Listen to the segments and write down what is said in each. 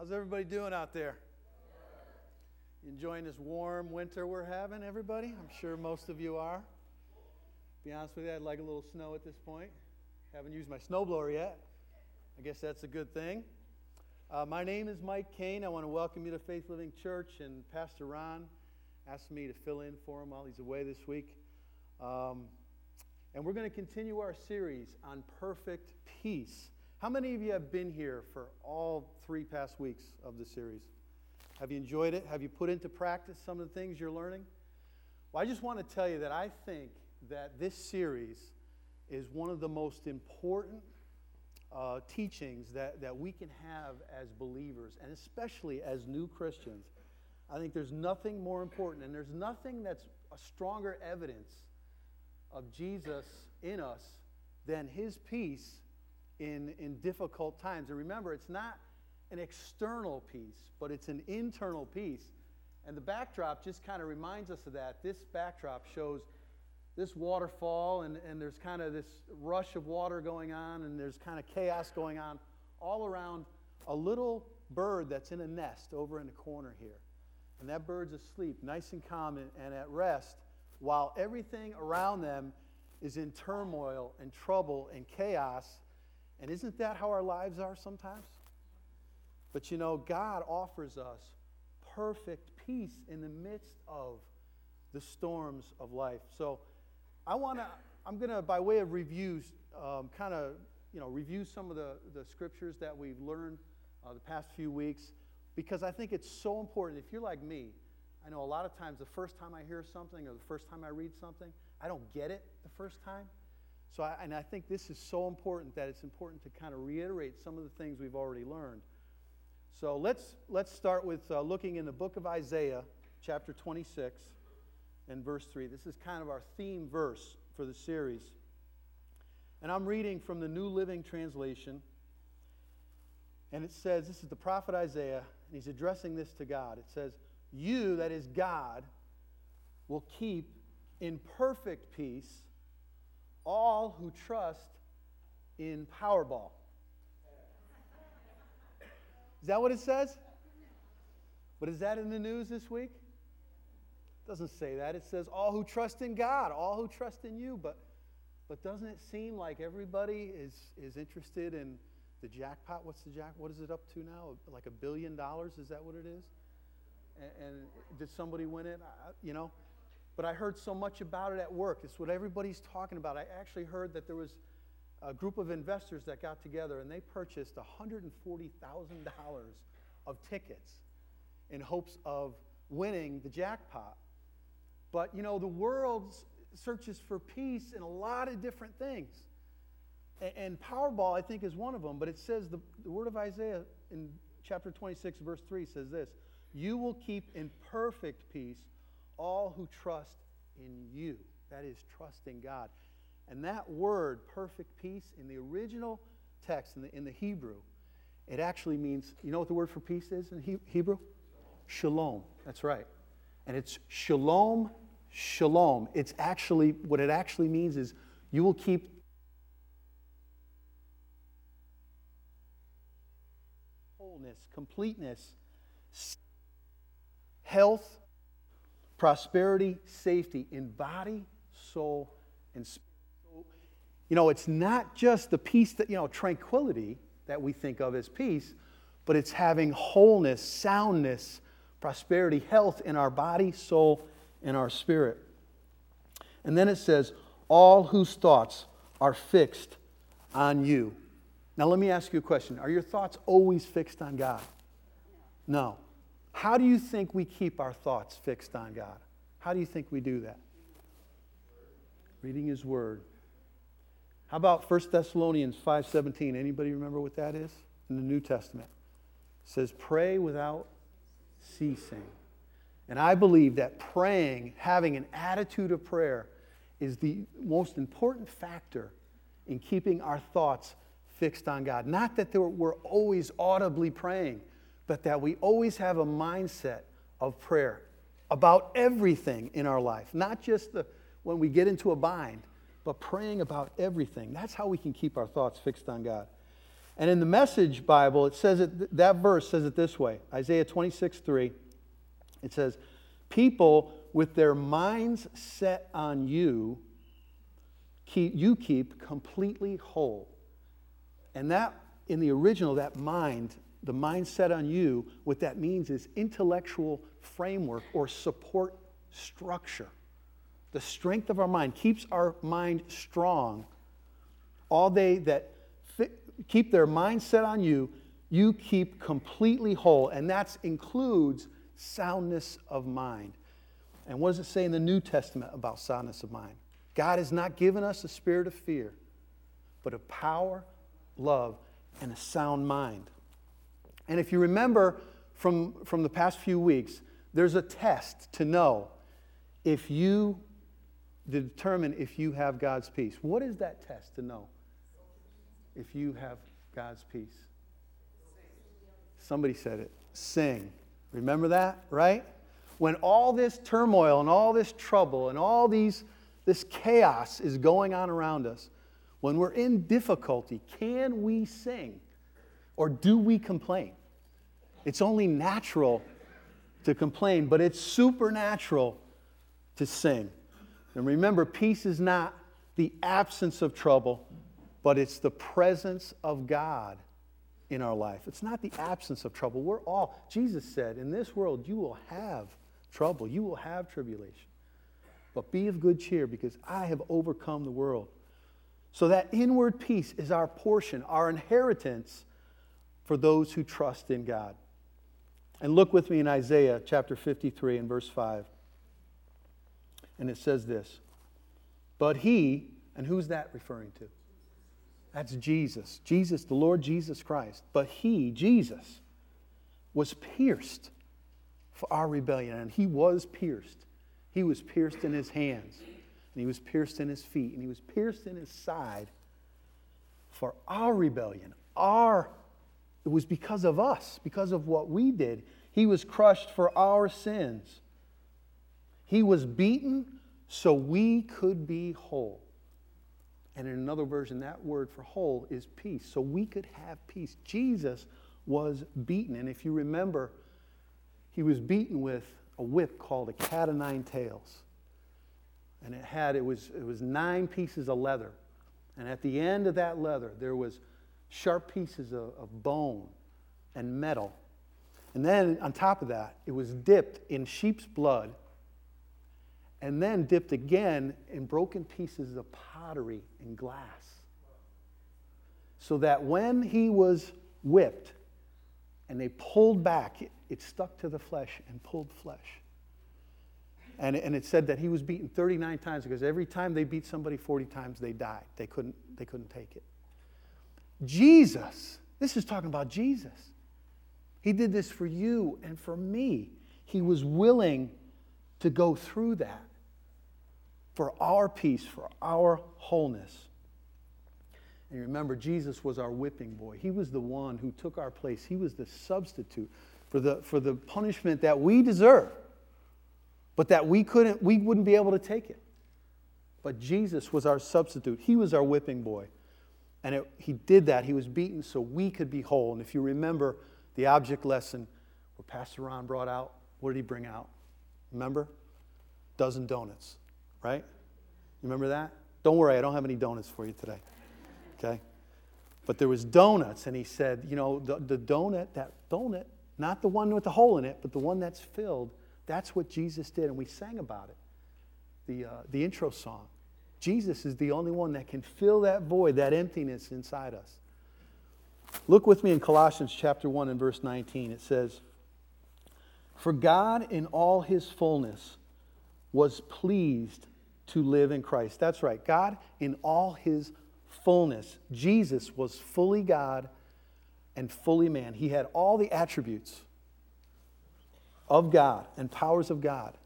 How's everybody doing out there? Enjoying this warm winter we're having, everybody? I'm sure most of you are. To be honest with you, I'd like a little snow at this point. Haven't used my snowblower yet. I guess that's a good thing. Uh, my name is Mike Kane. I want to welcome you to Faith Living Church, and Pastor Ron asked me to fill in for him while he's away this week. Um, and we're going to continue our series on perfect peace. How many of you have been here for all three past weeks of the series? Have you enjoyed it? Have you put into practice some of the things you're learning? Well, I just want to tell you that I think that this series is one of the most important uh, teachings that, that we can have as believers, and especially as new Christians. I think there's nothing more important, and there's nothing that's a stronger evidence of Jesus in us than his peace in, in difficult times. And remember, it's not an external peace, but it's an internal peace. And the backdrop just kind of reminds us of that. This backdrop shows this waterfall, and, and there's kind of this rush of water going on, and there's kind of chaos going on all around a little bird that's in a nest over in the corner here. And that bird's asleep, nice and calm and, and at rest, while everything around them is in turmoil and trouble and chaos and isn't that how our lives are sometimes? But you know, God offers us perfect peace in the midst of the storms of life. So I want to, I'm going to, by way of reviews, um, kind of, you know, review some of the, the scriptures that we've learned uh, the past few weeks because I think it's so important. If you're like me, I know a lot of times the first time I hear something or the first time I read something, I don't get it the first time. So, I, and I think this is so important that it's important to kind of reiterate some of the things we've already learned. So let's, let's start with uh, looking in the book of Isaiah, chapter 26, and verse 3. This is kind of our theme verse for the series. And I'm reading from the New Living Translation. And it says, this is the prophet Isaiah, and he's addressing this to God. It says, You, that is God, will keep in perfect peace all who trust in Powerball. Is that what it says? But is that in the news this week? It doesn't say that. It says all who trust in God, all who trust in you. But, but doesn't it seem like everybody is, is interested in the jackpot? What's the jack? What is it up to now? Like a billion dollars? Is that what it is? And, and did somebody win it? I, you know, but I heard so much about it at work. It's what everybody's talking about. I actually heard that there was a group of investors that got together and they purchased $140,000 of tickets in hopes of winning the jackpot. But you know, the world searches for peace in a lot of different things. And Powerball, I think, is one of them. But it says the, the word of Isaiah in chapter 26, verse 3 says this You will keep in perfect peace all who trust in you. That is, trust in God. And that word, perfect peace, in the original text, in the, in the Hebrew, it actually means, you know what the word for peace is in he- Hebrew? Shalom. That's right. And it's shalom, shalom. It's actually, what it actually means is you will keep wholeness, completeness, health, prosperity, safety in body, soul, and spirit. You know, it's not just the peace that, you know, tranquility that we think of as peace, but it's having wholeness, soundness, prosperity, health in our body, soul, and our spirit. And then it says, all whose thoughts are fixed on you. Now, let me ask you a question. Are your thoughts always fixed on God? No. How do you think we keep our thoughts fixed on God? How do you think we do that? Reading his word. How about 1 Thessalonians 5:17? Anybody remember what that is? In the New Testament. It says pray without ceasing. And I believe that praying, having an attitude of prayer is the most important factor in keeping our thoughts fixed on God. Not that we're always audibly praying, but that we always have a mindset of prayer about everything in our life, not just the, when we get into a bind, but praying about everything. That's how we can keep our thoughts fixed on God. And in the Message Bible, it says it, that verse says it this way Isaiah 26, 3. It says, People with their minds set on you, keep, you keep completely whole. And that, in the original, that mind, the mindset on you, what that means is intellectual framework or support structure. The strength of our mind keeps our mind strong. All they that keep their mind set on you, you keep completely whole. And that includes soundness of mind. And what does it say in the New Testament about soundness of mind? God has not given us a spirit of fear, but of power, love, and a sound mind. And if you remember from, from the past few weeks, there's a test to know if you to determine if you have God's peace. What is that test to know? if you have God's peace? Somebody said it. Sing. Remember that, right? When all this turmoil and all this trouble and all these this chaos is going on around us, when we're in difficulty, can we sing or do we complain? It's only natural to complain, but it's supernatural to sing. And remember, peace is not the absence of trouble, but it's the presence of God in our life. It's not the absence of trouble. We're all, Jesus said, in this world you will have trouble, you will have tribulation. But be of good cheer because I have overcome the world. So that inward peace is our portion, our inheritance for those who trust in God. And look with me in Isaiah chapter 53 and verse 5. And it says this But he, and who's that referring to? That's Jesus. Jesus, the Lord Jesus Christ. But he, Jesus, was pierced for our rebellion. And he was pierced. He was pierced in his hands, and he was pierced in his feet, and he was pierced in his side for our rebellion. Our it was because of us, because of what we did. He was crushed for our sins. He was beaten so we could be whole. And in another version, that word for whole is peace. So we could have peace. Jesus was beaten. And if you remember, he was beaten with a whip called a cat o' nine tails. And it had, it was, it was nine pieces of leather. And at the end of that leather, there was sharp pieces of, of bone and metal. And then on top of that, it was dipped in sheep's blood and then dipped again in broken pieces of pottery and glass. So that when he was whipped and they pulled back, it, it stuck to the flesh and pulled flesh. And, and it said that he was beaten 39 times because every time they beat somebody 40 times, they died. They couldn't, they couldn't take it. Jesus, this is talking about Jesus. He did this for you and for me. He was willing to go through that for our peace, for our wholeness. And remember, Jesus was our whipping boy. He was the one who took our place. He was the substitute for the, for the punishment that we deserve, but that we couldn't, we wouldn't be able to take it. But Jesus was our substitute. He was our whipping boy. And it, he did that. He was beaten so we could be whole. And if you remember the object lesson where Pastor Ron brought out, what did he bring out? Remember? Dozen donuts right? You remember that? Don't worry, I don't have any donuts for you today. Okay? But there was donuts, and he said, you know, the, the donut, that donut, not the one with the hole in it, but the one that's filled, that's what Jesus did, and we sang about it. The, uh, the intro song. Jesus is the only one that can fill that void, that emptiness inside us. Look with me in Colossians chapter 1 and verse 19. It says, For God in all his fullness was pleased to live in Christ. That's right. God, in all his fullness, Jesus was fully God and fully man. He had all the attributes of God and powers of God.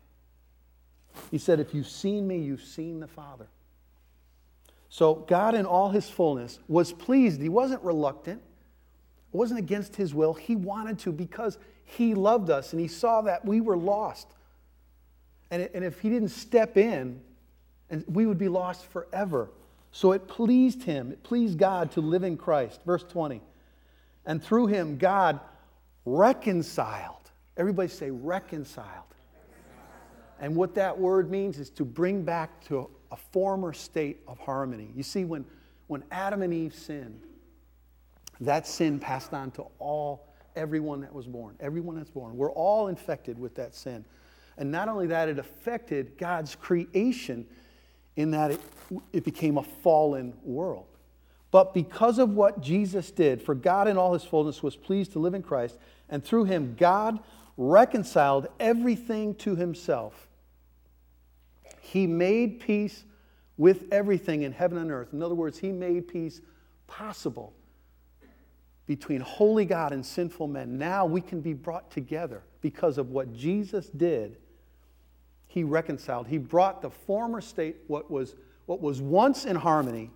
He said, If you've seen me, you've seen the Father. So, God, in all his fullness, was pleased. He wasn't reluctant, it wasn't against his will. He wanted to because he loved us and he saw that we were lost. And, and if he didn't step in, and we would be lost forever. So it pleased him, it pleased God to live in Christ. Verse 20. And through him, God reconciled. Everybody say reconciled. And what that word means is to bring back to a former state of harmony. You see, when, when Adam and Eve sinned, that sin passed on to all, everyone that was born, everyone that's born. We're all infected with that sin. And not only that, it affected God's creation in that it, it became a fallen world. But because of what Jesus did, for God in all his fullness was pleased to live in Christ, and through him, God reconciled everything to himself. He made peace with everything in heaven and earth. In other words, he made peace possible between holy God and sinful men. Now we can be brought together because of what Jesus did. He reconciled. He brought the former state, what was, what was once in harmony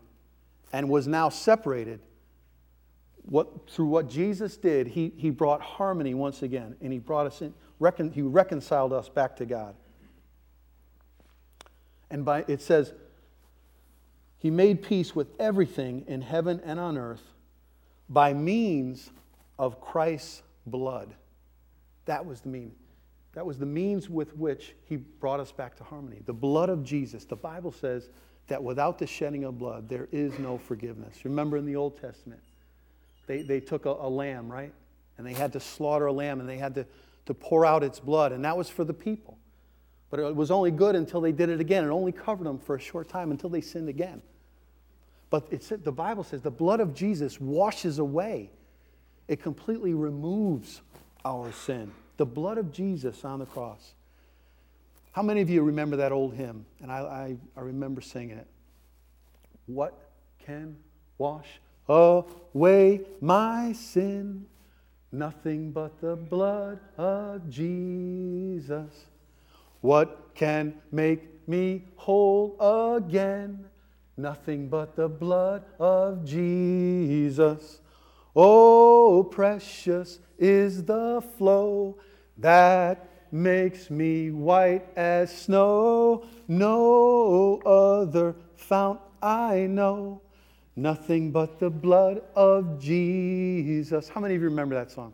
and was now separated. What, through what Jesus did, he, he brought harmony once again, and he brought us in, recon, he reconciled us back to God. And by it says, he made peace with everything in heaven and on earth by means of Christ's blood. That was the meaning. That was the means with which he brought us back to harmony. The blood of Jesus. The Bible says that without the shedding of blood, there is no forgiveness. Remember in the Old Testament, they, they took a, a lamb, right? And they had to slaughter a lamb and they had to, to pour out its blood, and that was for the people. But it was only good until they did it again. It only covered them for a short time until they sinned again. But the Bible says the blood of Jesus washes away, it completely removes our sin. The blood of Jesus on the cross. How many of you remember that old hymn? And I, I, I remember singing it. What can wash away my sin? Nothing but the blood of Jesus. What can make me whole again? Nothing but the blood of Jesus. Oh, precious is the flow that makes me white as snow. No other fount I know. Nothing but the blood of Jesus. How many of you remember that song?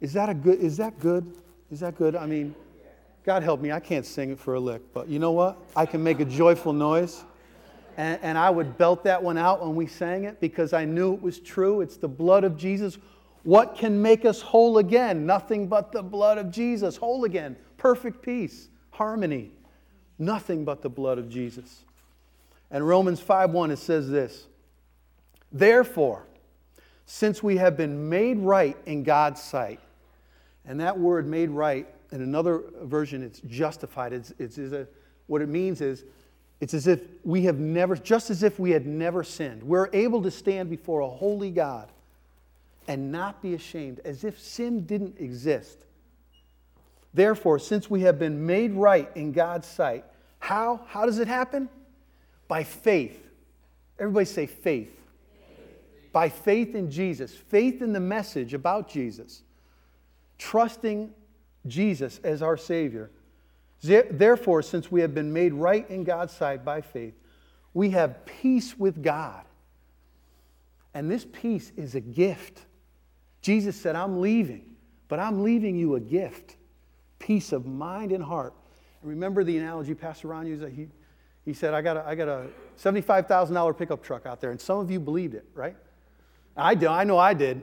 Is that a good is that good? Is that good? I mean, God help me, I can't sing it for a lick, but you know what? I can make a joyful noise. And, and I would belt that one out when we sang it because I knew it was true. It's the blood of Jesus. What can make us whole again? Nothing but the blood of Jesus. Whole again. Perfect peace, harmony. Nothing but the blood of Jesus. And Romans 5:1 it says this. Therefore, since we have been made right in God's sight, and that word made right, in another version, it's justified. It's, it's, it's a, what it means is it's as if we have never, just as if we had never sinned. We're able to stand before a holy God and not be ashamed, as if sin didn't exist. Therefore, since we have been made right in God's sight, how? How does it happen? By faith. Everybody say faith. faith. By faith in Jesus, faith in the message about Jesus, trusting Jesus as our Savior. Therefore, since we have been made right in God's sight by faith, we have peace with God. And this peace is a gift. Jesus said, I'm leaving, but I'm leaving you a gift peace of mind and heart. And remember the analogy Pastor Ron used? He, he said, I got, a, I got a $75,000 pickup truck out there, and some of you believed it, right? I do. I know I did.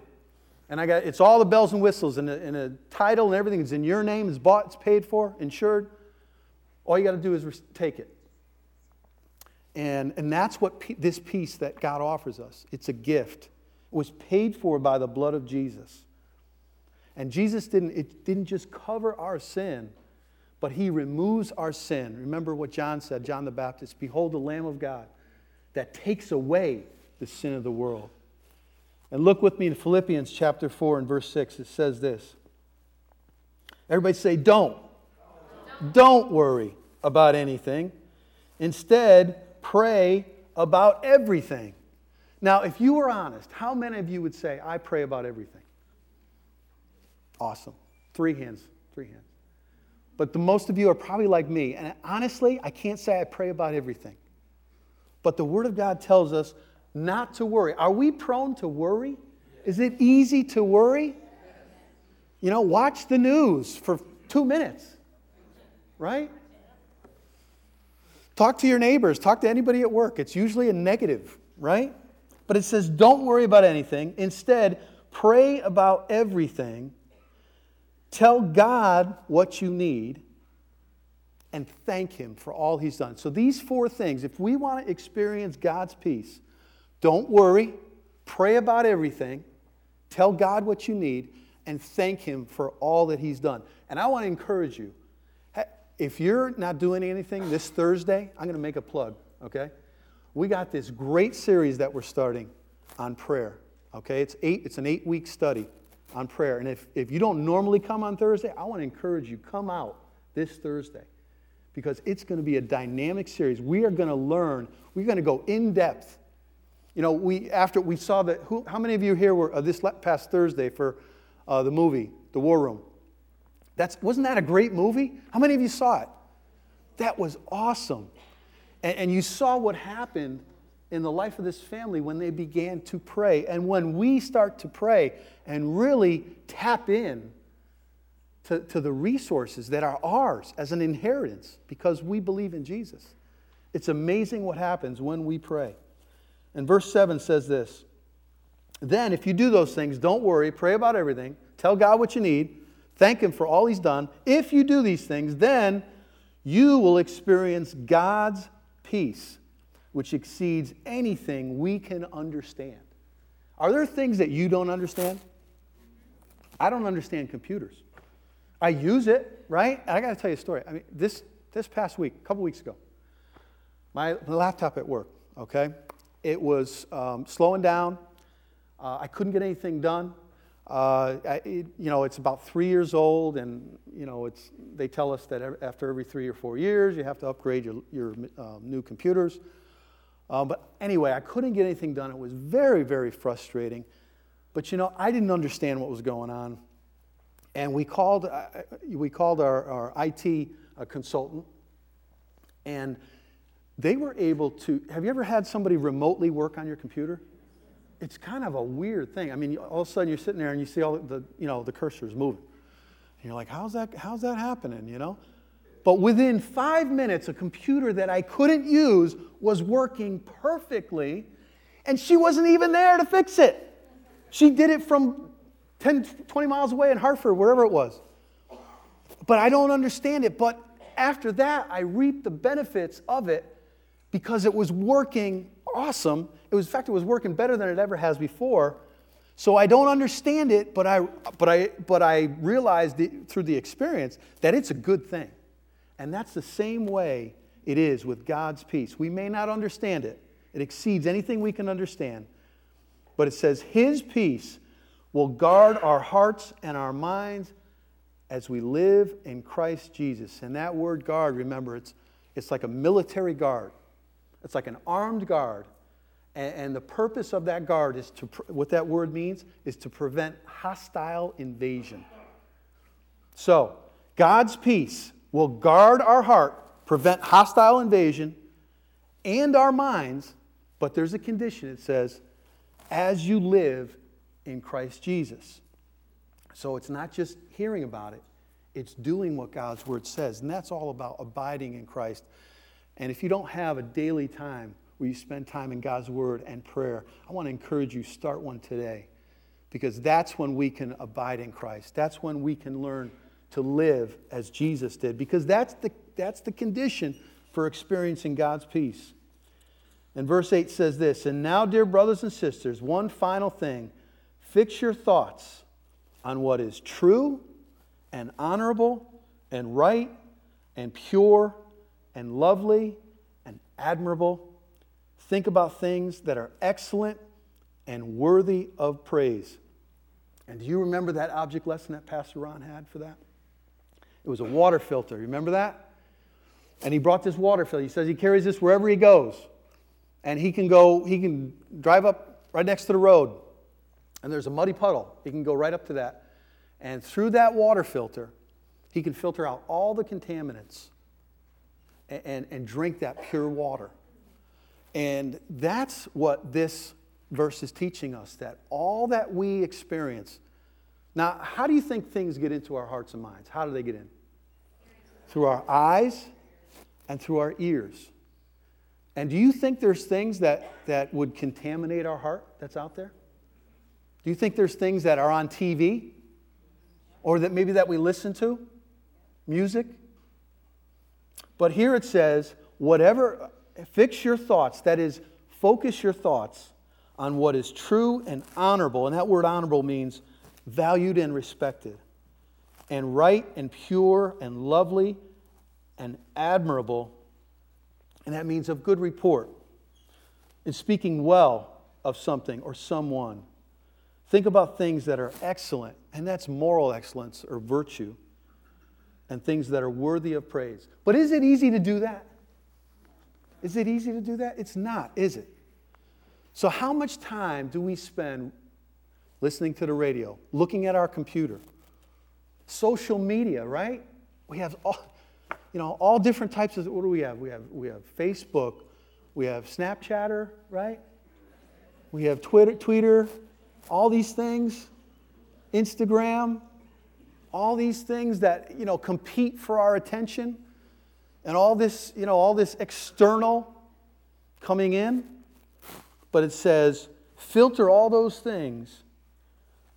And I got, it's all the bells and whistles, and a, and a title and everything is in your name, it's bought, it's paid for, insured. All you got to do is take it. And, and that's what this peace that God offers us. It's a gift. It was paid for by the blood of Jesus. And Jesus didn't, it didn't just cover our sin, but he removes our sin. Remember what John said, John the Baptist Behold the Lamb of God that takes away the sin of the world. And look with me in Philippians chapter 4 and verse 6. It says this. Everybody say, don't. Don't worry about anything. Instead, pray about everything. Now, if you were honest, how many of you would say, I pray about everything? Awesome. Three hands. Three hands. But the most of you are probably like me. And honestly, I can't say I pray about everything. But the Word of God tells us not to worry. Are we prone to worry? Is it easy to worry? You know, watch the news for two minutes, right? Talk to your neighbors, talk to anybody at work. It's usually a negative, right? But it says, don't worry about anything. Instead, pray about everything. Tell God what you need and thank Him for all He's done. So, these four things, if we want to experience God's peace, don't worry, pray about everything, tell God what you need, and thank Him for all that He's done. And I want to encourage you if you're not doing anything this Thursday, I'm going to make a plug, okay? We got this great series that we're starting on prayer, okay? It's, eight, it's an eight week study on prayer. And if, if you don't normally come on Thursday, I want to encourage you, come out this Thursday because it's going to be a dynamic series. We are going to learn, we're going to go in depth. You know, we, after we saw that, who, how many of you here were uh, this past Thursday for uh, the movie, The War Room? That's, wasn't that a great movie? How many of you saw it? That was awesome. And, and you saw what happened in the life of this family when they began to pray. And when we start to pray and really tap in to, to the resources that are ours as an inheritance because we believe in Jesus, it's amazing what happens when we pray. And verse 7 says this Then, if you do those things, don't worry, pray about everything, tell God what you need Thank Him for all He's done. If you do these things, then you will experience God's peace, which exceeds anything we can understand. Are there things that you don't understand? I don't understand computers. I use it, right? I got to tell you a story. I mean, this, this past week, a couple weeks ago, my laptop at work, okay, it was um, slowing down. Uh, I couldn't get anything done. Uh, it, you know, it's about three years old, and you know, it's, they tell us that after every three or four years, you have to upgrade your, your uh, new computers. Uh, but anyway, I couldn't get anything done. It was very, very frustrating. But you know, I didn't understand what was going on. And we called, uh, we called our, our IT uh, consultant, and they were able to. Have you ever had somebody remotely work on your computer? it's kind of a weird thing. I mean, all of a sudden you're sitting there and you see all the, you know, the cursors moving. And you're like, how's that, how's that happening, you know? But within five minutes, a computer that I couldn't use was working perfectly, and she wasn't even there to fix it. She did it from 10, 20 miles away in Hartford, wherever it was. But I don't understand it. But after that, I reaped the benefits of it because it was working awesome it was, in fact, it was working better than it ever has before. So I don't understand it, but I, but I, but I realized it, through the experience that it's a good thing. And that's the same way it is with God's peace. We may not understand it, it exceeds anything we can understand. But it says, His peace will guard our hearts and our minds as we live in Christ Jesus. And that word guard, remember, it's, it's like a military guard, it's like an armed guard and, and the purpose of that guard is to, what that word means, is to prevent hostile invasion. So, God's peace will guard our heart, prevent hostile invasion, and our minds, but there's a condition. It says, as you live in Christ Jesus. So it's not just hearing about it, it's doing what God's word says. And that's all about abiding in Christ. And if you don't have a daily time where you spend time in God's Word and prayer, I want to encourage you start one today because that's when we can abide in Christ. That's when we can learn to live as Jesus did because that's the, that's the condition for experiencing God's peace. And verse 8 says this And now, dear brothers and sisters, one final thing fix your thoughts on what is true and honorable and right and pure and lovely and admirable Think about things that are excellent and worthy of praise. And do you remember that object lesson that Pastor Ron had for that? It was a water filter. You remember that? And he brought this water filter. He says he carries this wherever he goes. And he can go, he can drive up right next to the road. And there's a muddy puddle. He can go right up to that. And through that water filter, he can filter out all the contaminants and, and, drink that pure water. And that's what this verse is teaching us that all that we experience. Now, how do you think things get into our hearts and minds? How do they get in? Through our eyes and through our ears. And do you think there's things that, that would contaminate our heart that's out there? Do you think there's things that are on TV or that maybe that we listen to? Music? But here it says, whatever, fix your thoughts, that is, focus your thoughts on what is true and honorable. And that word honorable means valued and respected, and right and pure and lovely and admirable. And that means of good report. In speaking well of something or someone. Think about things that are excellent, and that's moral excellence or virtue, and things that are worthy of praise. But is it easy to do that? Is it easy to do that? It's not, is it? So, how much time do we spend listening to the radio, looking at our computer, social media, right? We have all, you know, all different types of, what do we have? We have, we have Facebook, we have Snapchatter, right? We have Twitter, Twitter, all these things, Instagram, all these things that, you know, compete for our attention and all this, you know, all this external coming in. But it says, filter all those things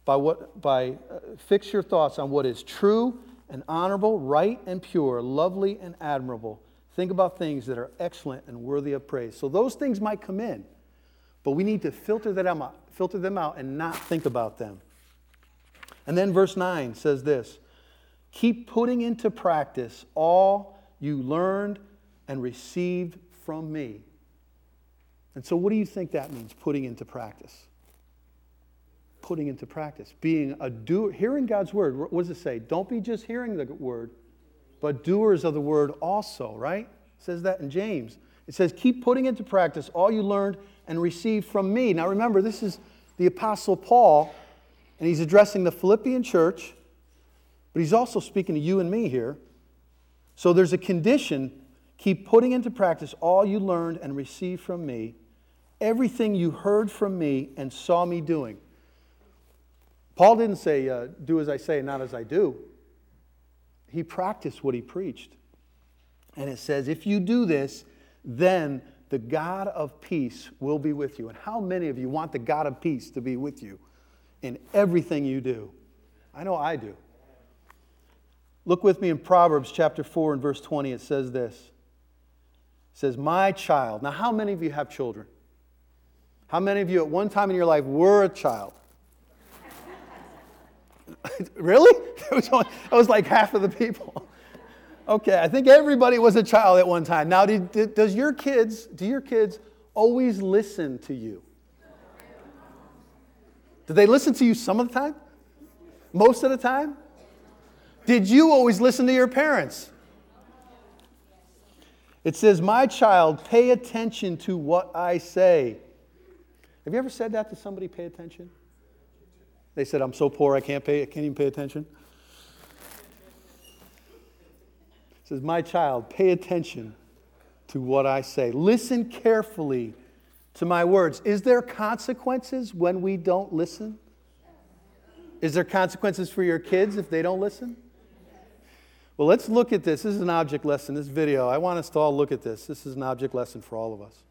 by what by uh, fix your thoughts on what is true and honorable, right and pure, lovely and admirable. Think about things that are excellent and worthy of praise. So those things might come in, but we need to filter them out, filter them out and not think about them. And then verse 9 says this Keep putting into practice all you learned and received from me. And so, what do you think that means, putting into practice? Putting into practice. Being a doer, hearing God's word. What does it say? Don't be just hearing the word, but doers of the word also, right? It says that in James. It says, Keep putting into practice all you learned and received from me. Now remember, this is the Apostle Paul, and he's addressing the Philippian church, but he's also speaking to you and me here. So there's a condition keep putting into practice all you learned and received from me, everything you heard from me and saw me doing. Paul didn't say, uh, do as I say, not as I do. He practiced what he preached. And it says, if you do this, then the God of peace will be with you. And how many of you want the God of peace to be with you in everything you do? I know I do. Look with me in Proverbs chapter 4 and verse 20. It says this. It says, My child. Now, how many of you have children? How many of you at one time in your life were a child? really? It was, like half of the people. Okay, I think everybody was a child at one time. Now, did, does your kids, do your kids always listen to you? Do they listen to you some of the time? Most of the time? Did you always listen to your parents? It says, My child, pay attention to what I say. Have you ever said that to somebody, pay attention? They said, I'm so poor I can't pay, I can't even pay attention. It says, My child, pay attention to what I say. Listen carefully to my words. Is there consequences when we don't listen? Is there consequences for your kids if they don't listen? Well, let's look at this. This is an object lesson, this video. I want us to all look at this. This is an object lesson for all of us.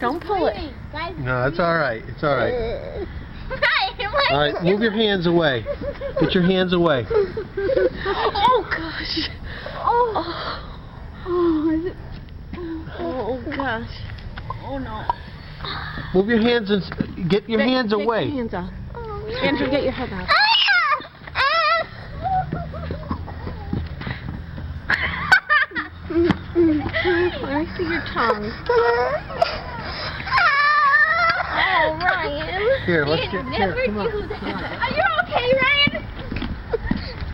Don't pull it. No, it's all right. It's all right. All right, move your hands away. Get your hands away. Oh gosh. Oh. Oh, is it? Oh gosh. Oh no. Move your hands and get your hands Take away. Your hands off. Andrew, get your head out. Let me see your tongue. Ryan. Here, let's get here. Come do. Are you okay, Ryan?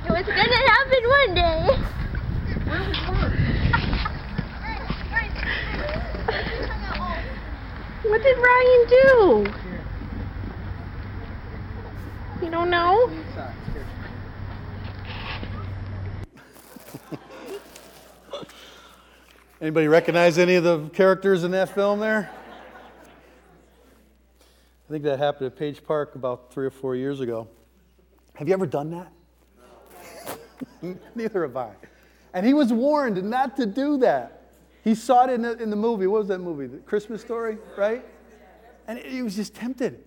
it was gonna happen one day. what did Ryan do? You don't know? Anybody recognize any of the characters in that film there? I think that happened at Page Park about three or four years ago. Have you ever done that? Neither have I. And he was warned not to do that. He saw it in the, in the movie. What was that movie? The Christmas Story, right? And he was just tempted.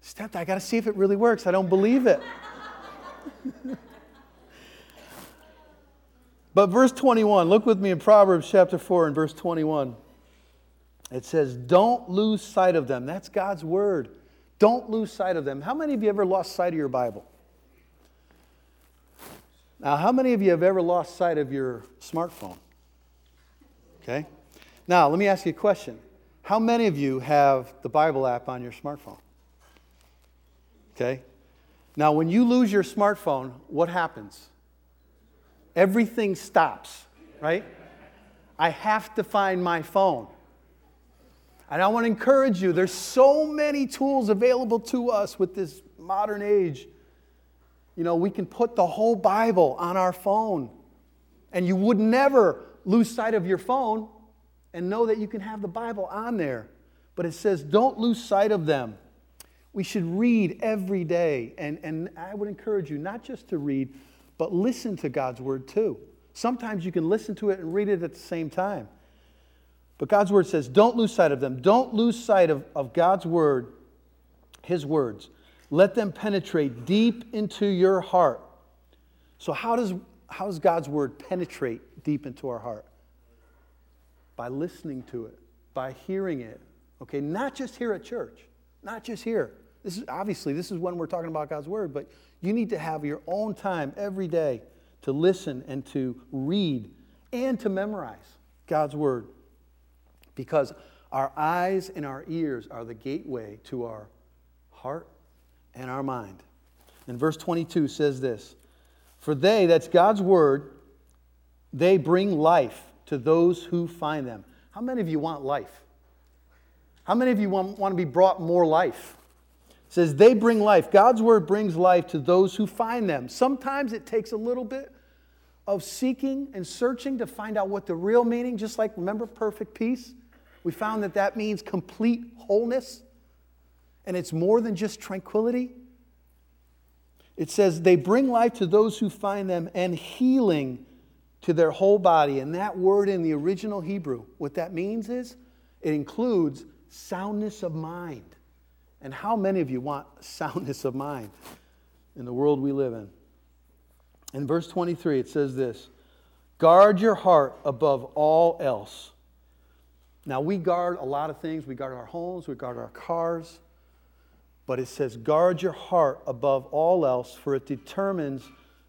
Just tempted. I got to see if it really works. I don't believe it. but verse 21, look with me in Proverbs chapter 4 and verse 21. It says, Don't lose sight of them. That's God's word. Don't lose sight of them. How many of you ever lost sight of your Bible? Now, how many of you have ever lost sight of your smartphone? Okay. Now, let me ask you a question. How many of you have the Bible app on your smartphone? Okay. Now, when you lose your smartphone, what happens? Everything stops, right? I have to find my phone. And I want to encourage you, there's so many tools available to us with this modern age you know, we can put the whole Bible on our phone, and you would never lose sight of your phone and know that you can have the Bible on there. But it says, don't lose sight of them. We should read every day. And, and I would encourage you not just to read, but listen to God's word too. Sometimes you can listen to it and read it at the same time. But God's word says, don't lose sight of them. Don't lose sight of, of God's word, his words. Let them penetrate deep into your heart. So, how does, how does God's word penetrate deep into our heart? By listening to it, by hearing it. Okay, not just here at church, not just here. This is obviously this is when we're talking about God's word, but you need to have your own time every day to listen and to read and to memorize God's word. Because our eyes and our ears are the gateway to our heart and our mind. And verse 22 says this For they, that's God's word, they bring life to those who find them. How many of you want life? How many of you want, want to be brought more life? It says they bring life. God's word brings life to those who find them. Sometimes it takes a little bit of seeking and searching to find out what the real meaning, just like remember perfect peace? We found that that means complete wholeness and it's more than just tranquility. It says, they bring life to those who find them and healing to their whole body. And that word in the original Hebrew, what that means is it includes soundness of mind. And how many of you want soundness of mind in the world we live in? In verse 23, it says this Guard your heart above all else. Now, we guard a lot of things. We guard our homes, we guard our cars. But it says, guard your heart above all else, for it determines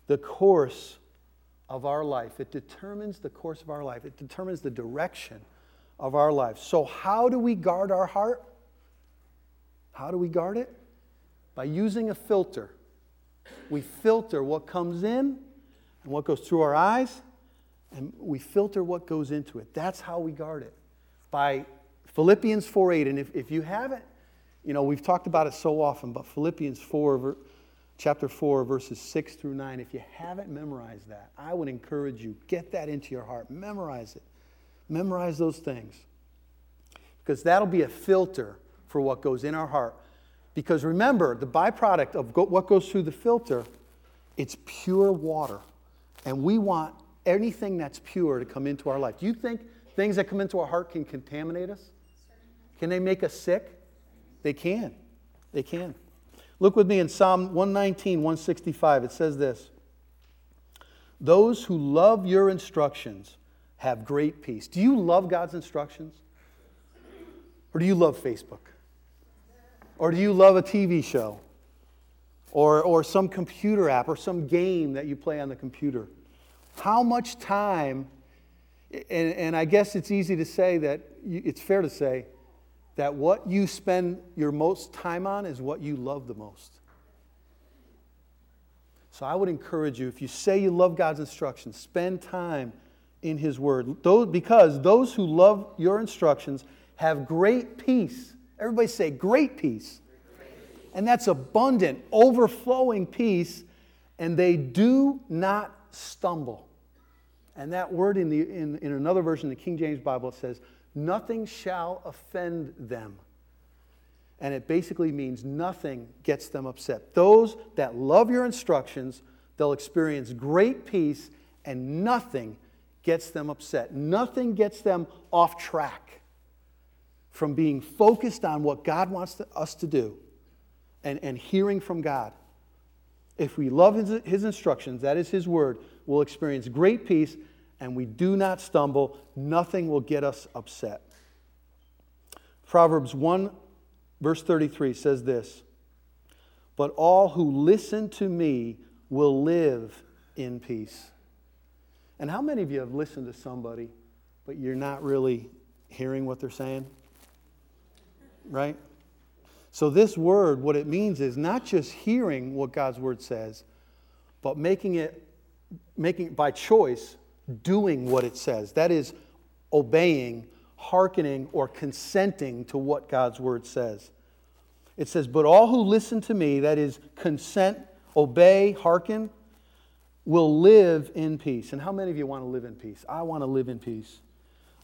the course of our life. It determines the course of our life, it determines the direction of our life. So, how do we guard our heart? How do we guard it? By using a filter. We filter what comes in and what goes through our eyes, and we filter what goes into it. That's how we guard it. By Philippians 4 8. And if, if you haven't you know, we've talked about it so often, but Philippians 4, chapter 4, verses 6 through 9, if you haven't memorized that, I would encourage you, get that into your heart. Memorize it. Memorize those things. Because that'll be a filter for what goes in our heart. Because remember, the byproduct of what goes through the filter, it's pure water. And we want anything that's pure to come into our life. Do you think things that come into our heart can contaminate us? Can they make us sick? They can. They can. Look with me in Psalm 119, 165. It says this Those who love your instructions have great peace. Do you love God's instructions? Or do you love Facebook? Or do you love a TV show? Or, or some computer app or some game that you play on the computer? How much time, and, and I guess it's easy to say that, you, it's fair to say, that what you spend your most time on is what you love the most. So I would encourage you, if you say you love God's instructions, spend time in His Word. Those, because those who love your instructions have great peace. Everybody say, great peace. And that's abundant, overflowing peace, and they do not stumble. And that word in, the, in, in another version, the King James Bible, says, nothing shall offend them. And it basically means nothing gets them upset. Those that love your instructions, they'll experience great peace, and nothing gets them upset. Nothing gets them off track from being focused on what God wants to, us to do and, and hearing from God. If we love his, his instructions, that is His word, we'll experience great peace and we do not stumble. Nothing will get us upset. Proverbs 1, verse 33 says this But all who listen to me will live in peace. And how many of you have listened to somebody, but you're not really hearing what they're saying? Right? So, this word, what it means is not just hearing what God's word says, but making it, making by choice, doing what it says. That is, obeying, hearkening, or consenting to what God's word says. It says, But all who listen to me, that is, consent, obey, hearken, will live in peace. And how many of you want to live in peace? I want to live in peace.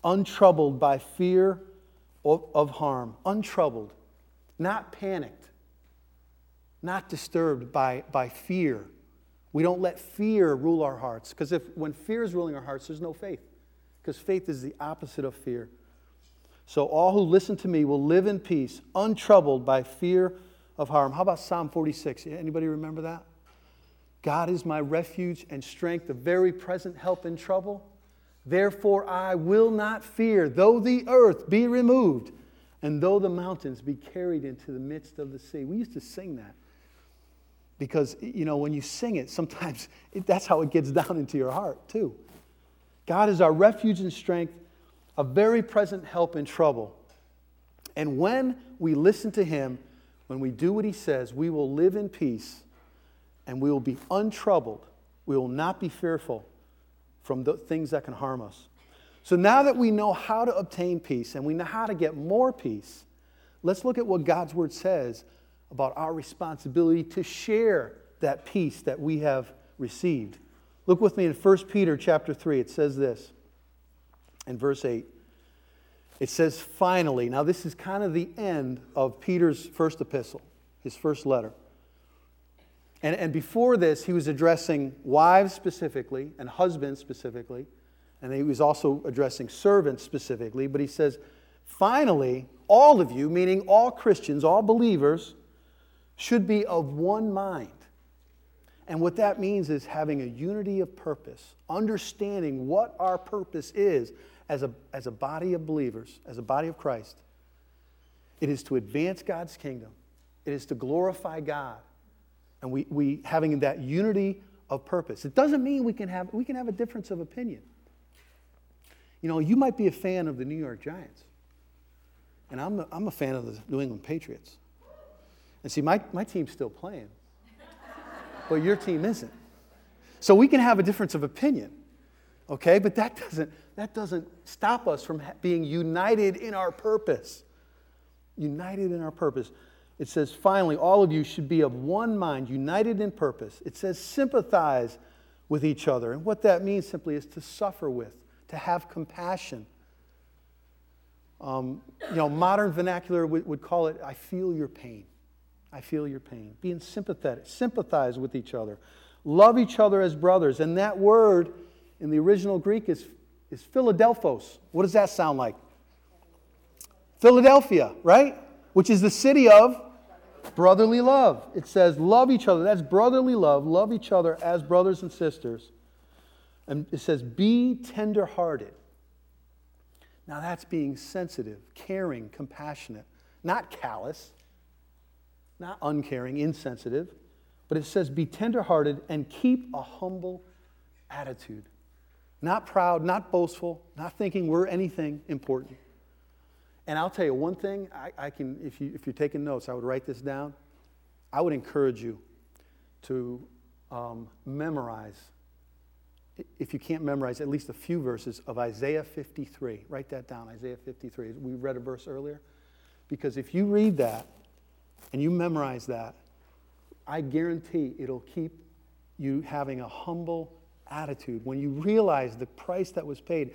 Untroubled by fear of, harm. Untroubled not panicked, not disturbed by, by fear. We don't let fear rule our hearts because if when fear is ruling our hearts, there's no faith because faith is the opposite of fear. So all who listen to me will live in peace, untroubled by fear of harm. How about Psalm 46? Anybody remember that? God is my refuge and strength, a very present help in trouble. Therefore I will not fear, though the earth be removed and though the mountains be carried into the midst of the sea. We used to sing that because, you know, when you sing it, sometimes it, that's how it gets down into your heart, too. God is our refuge and strength, a very present help in trouble. And when we listen to Him, when we do what He says, we will live in peace and we will be untroubled. We will not be fearful from the things that can harm us. So now that we know how to obtain peace and we know how to get more peace, let's look at what God's word says about our responsibility to share that peace that we have received. Look with me in 1 Peter chapter 3. It says this in verse 8. It says, finally. Now, this is kind of the end of Peter's first epistle, his first letter. And, and before this, he was addressing wives specifically and husbands specifically. And he was also addressing servants specifically, but he says, finally, all of you, meaning all Christians, all believers, should be of one mind. And what that means is having a unity of purpose, understanding what our purpose is as a, as a body of believers, as a body of Christ. It is to advance God's kingdom, it is to glorify God. And we, we having that unity of purpose. It doesn't mean we can have, we can have a difference of opinion. You know, you might be a fan of the New York Giants, and I'm a, I'm a fan of the New England Patriots. And see, my, my team's still playing, but your team isn't. So we can have a difference of opinion, okay? But that doesn't, that doesn't stop us from being united in our purpose. United in our purpose. It says, finally, all of you should be of one mind, united in purpose. It says, sympathize with each other. And what that means simply is to suffer with to have compassion. Um, you know, modern vernacular would, would call it, I feel your pain. I feel your pain. Being sympathetic, sympathize with each other, love each other as brothers. And that word in the original Greek is, is Philadelphos. What does that sound like? Philadelphia, right? Which is the city of brotherly love. It says, love each other. That's brotherly love. Love each other as brothers and sisters. And it says, be tenderhearted. Now that's being sensitive, caring, compassionate, not callous, not uncaring, insensitive, but it says, be tenderhearted and keep a humble attitude. Not proud, not boastful, not thinking we're anything important. And I'll tell you one thing, I, I, can, if, you, if you're taking notes, I would write this down. I would encourage you to um, memorize if you can't memorize at least a few verses of Isaiah 53, write that down, Isaiah 53. We read a verse earlier. Because if you read that and you memorize that, I guarantee it'll keep you having a humble attitude, when you realize the price that was paid.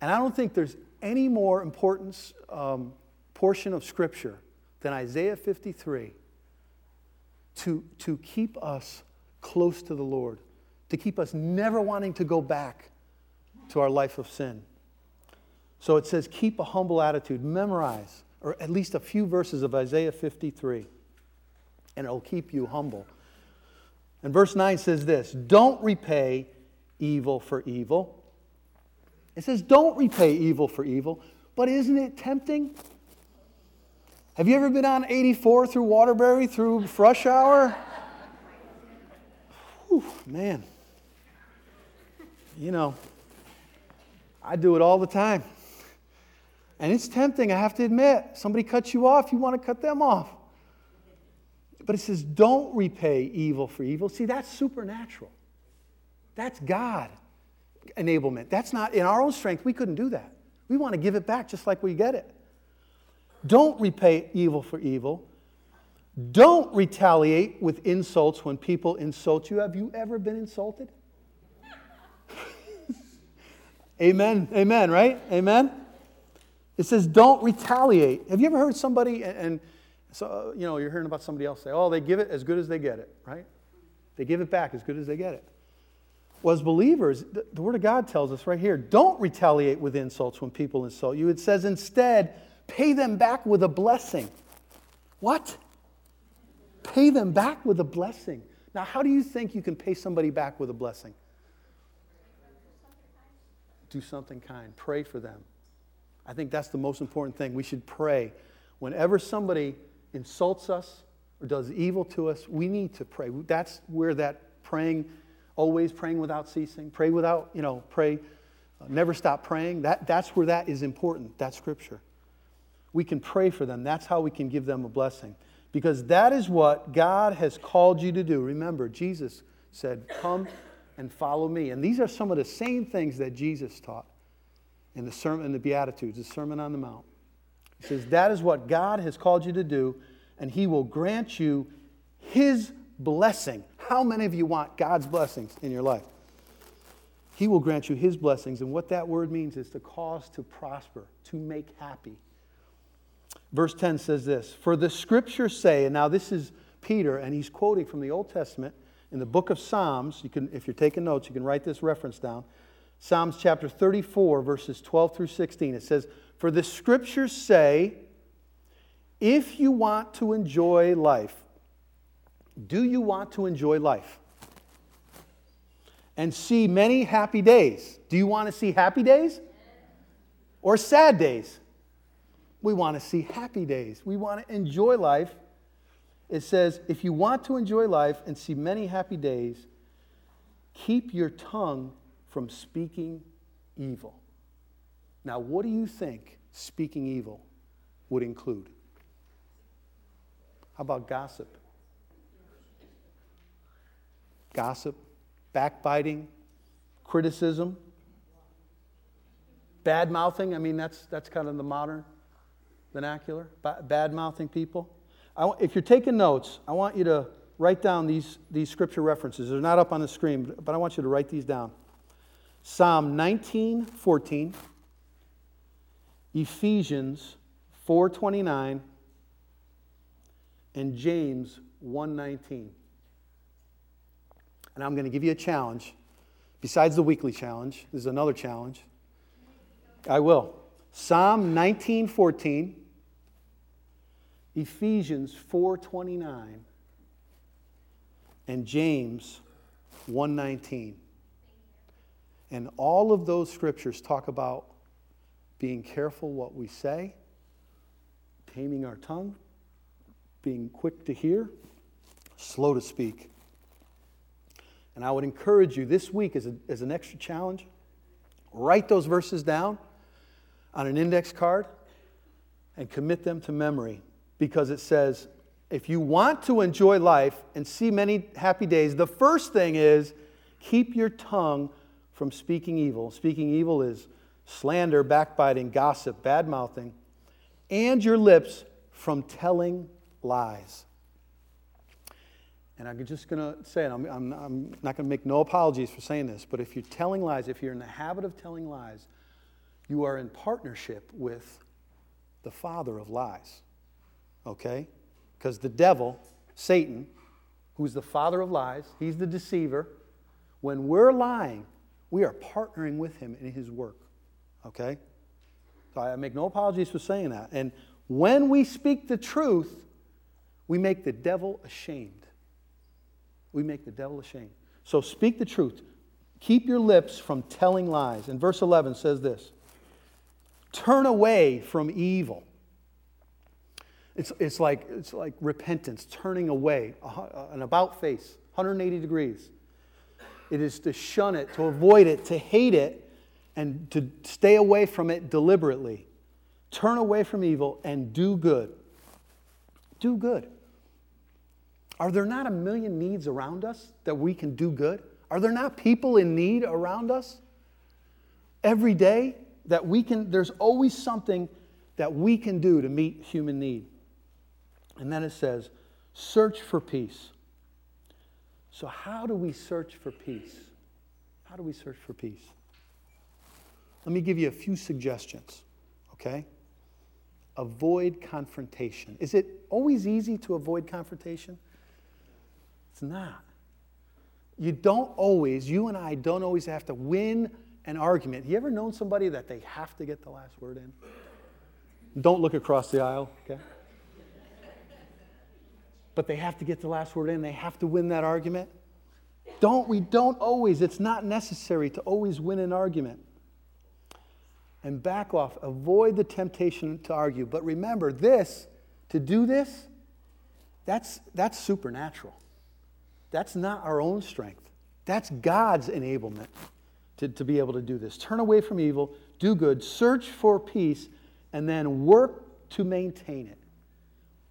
And I don't think there's any more important um, portion of Scripture than Isaiah 53 to, to keep us close to the Lord, to keep us never wanting to go back to our life of sin. So it says, keep a humble attitude, memorize, or at least a few verses of Isaiah 53, and it'll keep you humble. And verse 9 says this Don't repay evil for evil. It says, Don't repay evil for evil. But isn't it tempting? Have you ever been on 84 through Waterbury through rush hour? Whew, man. You know, I do it all the time. And it's tempting, I have to admit. Somebody cuts you off, you want to cut them off. But it says, don't repay evil for evil. See, that's supernatural. That's God enablement. That's not in our own strength. We couldn't do that. We want to give it back just like we get it. Don't repay evil for evil. Don't retaliate with insults when people insult you. Have you ever been insulted? Amen. Amen, right? Amen. It says, don't retaliate. Have you ever heard somebody, and, and so, uh, you know, you're hearing about somebody else say, oh, they give it as good as they get it, right? They give it back as good as they get it. Well, as believers, the, the Word of God tells us right here don't retaliate with insults when people insult you. It says instead, pay them back with a blessing. What? Pay them back with a blessing. Now, how do you think you can pay somebody back with a blessing? Do something kind. Pray for them. I think that's the most important thing. We should pray. Whenever somebody insults us or does evil to us, we need to pray. That's where that praying, always praying without ceasing, pray without, you know, pray, uh, never stop praying. That, that's where that is important. that scripture. We can pray for them. That's how we can give them a blessing. Because that is what God has called you to do. Remember, Jesus said, Come and follow me. And these are some of the same things that Jesus taught in the sermon in the Beatitudes, the Sermon on the Mount. He says, That is what God has called you to do, and He will grant you His blessing. How many of you want God's blessings in your life? He will grant you His blessings, and what that word means is to cause to prosper, to make happy. Verse 10 says this For the scriptures say, and now this is Peter, and he's quoting from the Old Testament in the book of Psalms. You can, if you're taking notes, you can write this reference down. Psalms chapter 34, verses 12 through 16. It says, For the scriptures say, if you want to enjoy life, do you want to enjoy life? And see many happy days. Do you want to see happy days? Or sad days? We want to see happy days. We want to enjoy life. It says, if you want to enjoy life and see many happy days, keep your tongue from speaking evil. Now, what do you think speaking evil would include? How about gossip? Gossip, backbiting, criticism, bad mouthing. I mean, that's, that's kind of the modern vernacular, bad mouthing people. I, if you're taking notes, I want you to write down these, these scripture references. They're not up on the screen, but I want you to write these down. Psalm 19, 14, Ephesians 4:29, and James 1:19. And I'm going to give you a challenge. Besides the weekly challenge, there's another challenge. I will. Psalm 19:14, Ephesians 4:29, and James 1:19. And all of those scriptures talk about being careful what we say, taming our tongue, being quick to hear, slow to speak. And I would encourage you this week as, a, as an extra challenge, write those verses down on an index card and commit them to memory because it says, if you want to enjoy life and see many happy days, the first thing is keep your tongue from speaking evil. Speaking evil is slander, backbiting, gossip, bad mouthing, and your lips from telling lies. and I'm just going to say it, I'm, I'm, I'm not going to make no apologies for saying this, but if you're telling lies, if you're in the habit of telling lies, you are in partnership with the father of lies. Okay? Because the devil, Satan, who's the father of lies, he's the deceiver. When we're lying, we are partnering with him in his work. Okay? So I make no apologies for saying that. And when we speak the truth, we make the devil ashamed. We make the devil ashamed. So speak the truth. Keep your lips from telling lies. And verse 11 says this Turn away from evil. It's, it's, like, it's like repentance, turning away, an about face, 180 degrees. It is to shun it, to avoid it, to hate it, and to stay away from it deliberately. Turn away from evil and do good. Do good. Are there not a million needs around us that we can do good? Are there not people in need around us? Every day that we can, there's always something that we can do to meet human need. And then it says, search for peace. So, how do we search for peace? How do we search for peace? Let me give you a few suggestions, okay? Avoid confrontation. Is it always easy to avoid confrontation? It's not. You don't always, you and I don't always have to win an argument. You ever known somebody that they have to get the last word in? Don't look across the aisle, okay? But they have to get the last word in, they have to win that argument. Don't, we don't always, it's not necessary to always win an argument. And back off, avoid the temptation to argue. But remember, this, to do this, that's, that's supernatural. That's not our own strength. That's God's enablement to, to be able to do this. Turn away from evil, do good, search for peace, and then work to maintain it.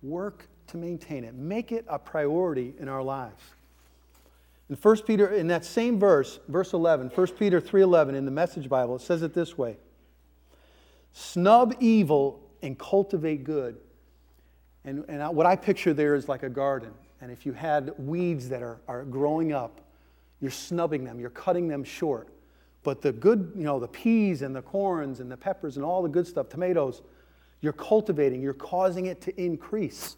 Work to maintain it. Make it a priority in our lives. In 1 Peter, in that same verse, verse 11, 1 Peter 3.11 in the Message Bible, it says it this way. Snub evil and cultivate good. And, and what I picture there is like a garden. And if you had weeds that are, are growing up, you're snubbing them, you're cutting them short. But the good, you know, the peas and the corns and the peppers and all the good stuff, tomatoes, you're cultivating, you're causing it to increase.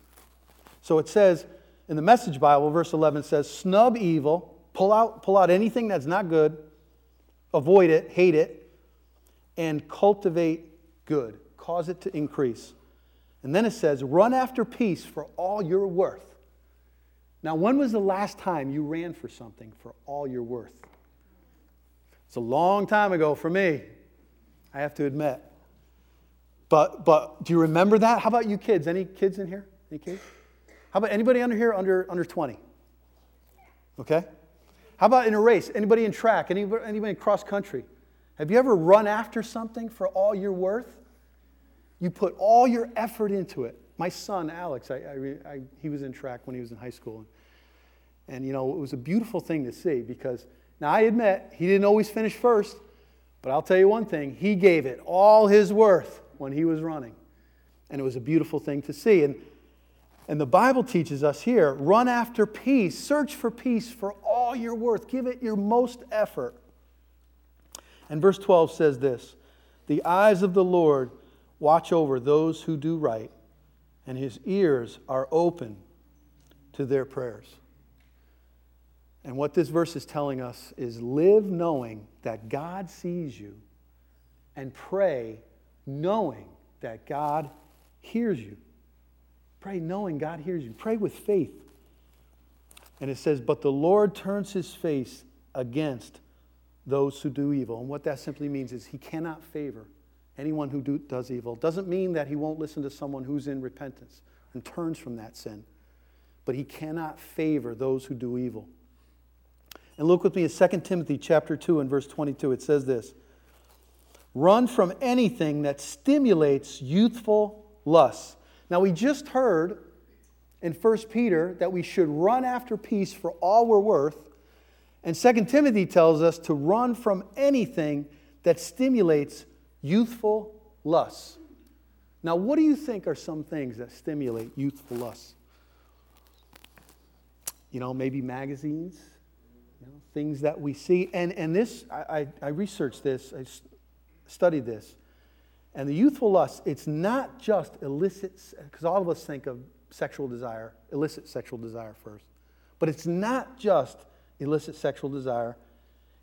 So it says in the Message Bible, verse 11 says, snub evil, pull out, pull out anything that's not good, avoid it, hate it, and cultivate good, cause it to increase. And then it says, run after peace for all you're worth. Now, when was the last time you ran for something for all you're worth? It's a long time ago for me, I have to admit. But, but do you remember that? How about you kids? Any kids in here? Any kids? How about anybody under here under, under 20? Okay? How about in a race? Anybody in track? Anybody, anybody in cross country? Have you ever run after something for all you're worth? You put all your effort into it. My son, Alex, I, I, I, he was in track when he was in high school. And, you know, it was a beautiful thing to see because now I admit he didn't always finish first, but I'll tell you one thing he gave it all his worth when he was running. And it was a beautiful thing to see. And, and the Bible teaches us here run after peace, search for peace for all your worth, give it your most effort. And verse 12 says this The eyes of the Lord watch over those who do right and his ears are open to their prayers. And what this verse is telling us is live knowing that God sees you and pray knowing that God hears you. Pray knowing God hears you. Pray with faith. And it says, But the Lord turns his face against those who do evil. And what that simply means is he cannot favor anyone who do, does evil. Doesn't mean that he won't listen to someone who's in repentance and turns from that sin. But he cannot favor those who do evil. And look with me at 2 Timothy chapter 2 and verse 22. It says this Run from anything that stimulates youthful lusts. Now, we just heard in 1 Peter that we should run after peace for all we're worth. And 2 Timothy tells us to run from anything that stimulates youthful lusts. Now, what do you think are some things that stimulate youthful lusts? you know, maybe magazines, you know, things that we see. And, and this, I, I, I researched this, I studied this. And the youthful lust, it's not just illicit, because all of us think of sexual desire, illicit sexual desire first. But it's not just illicit sexual desire,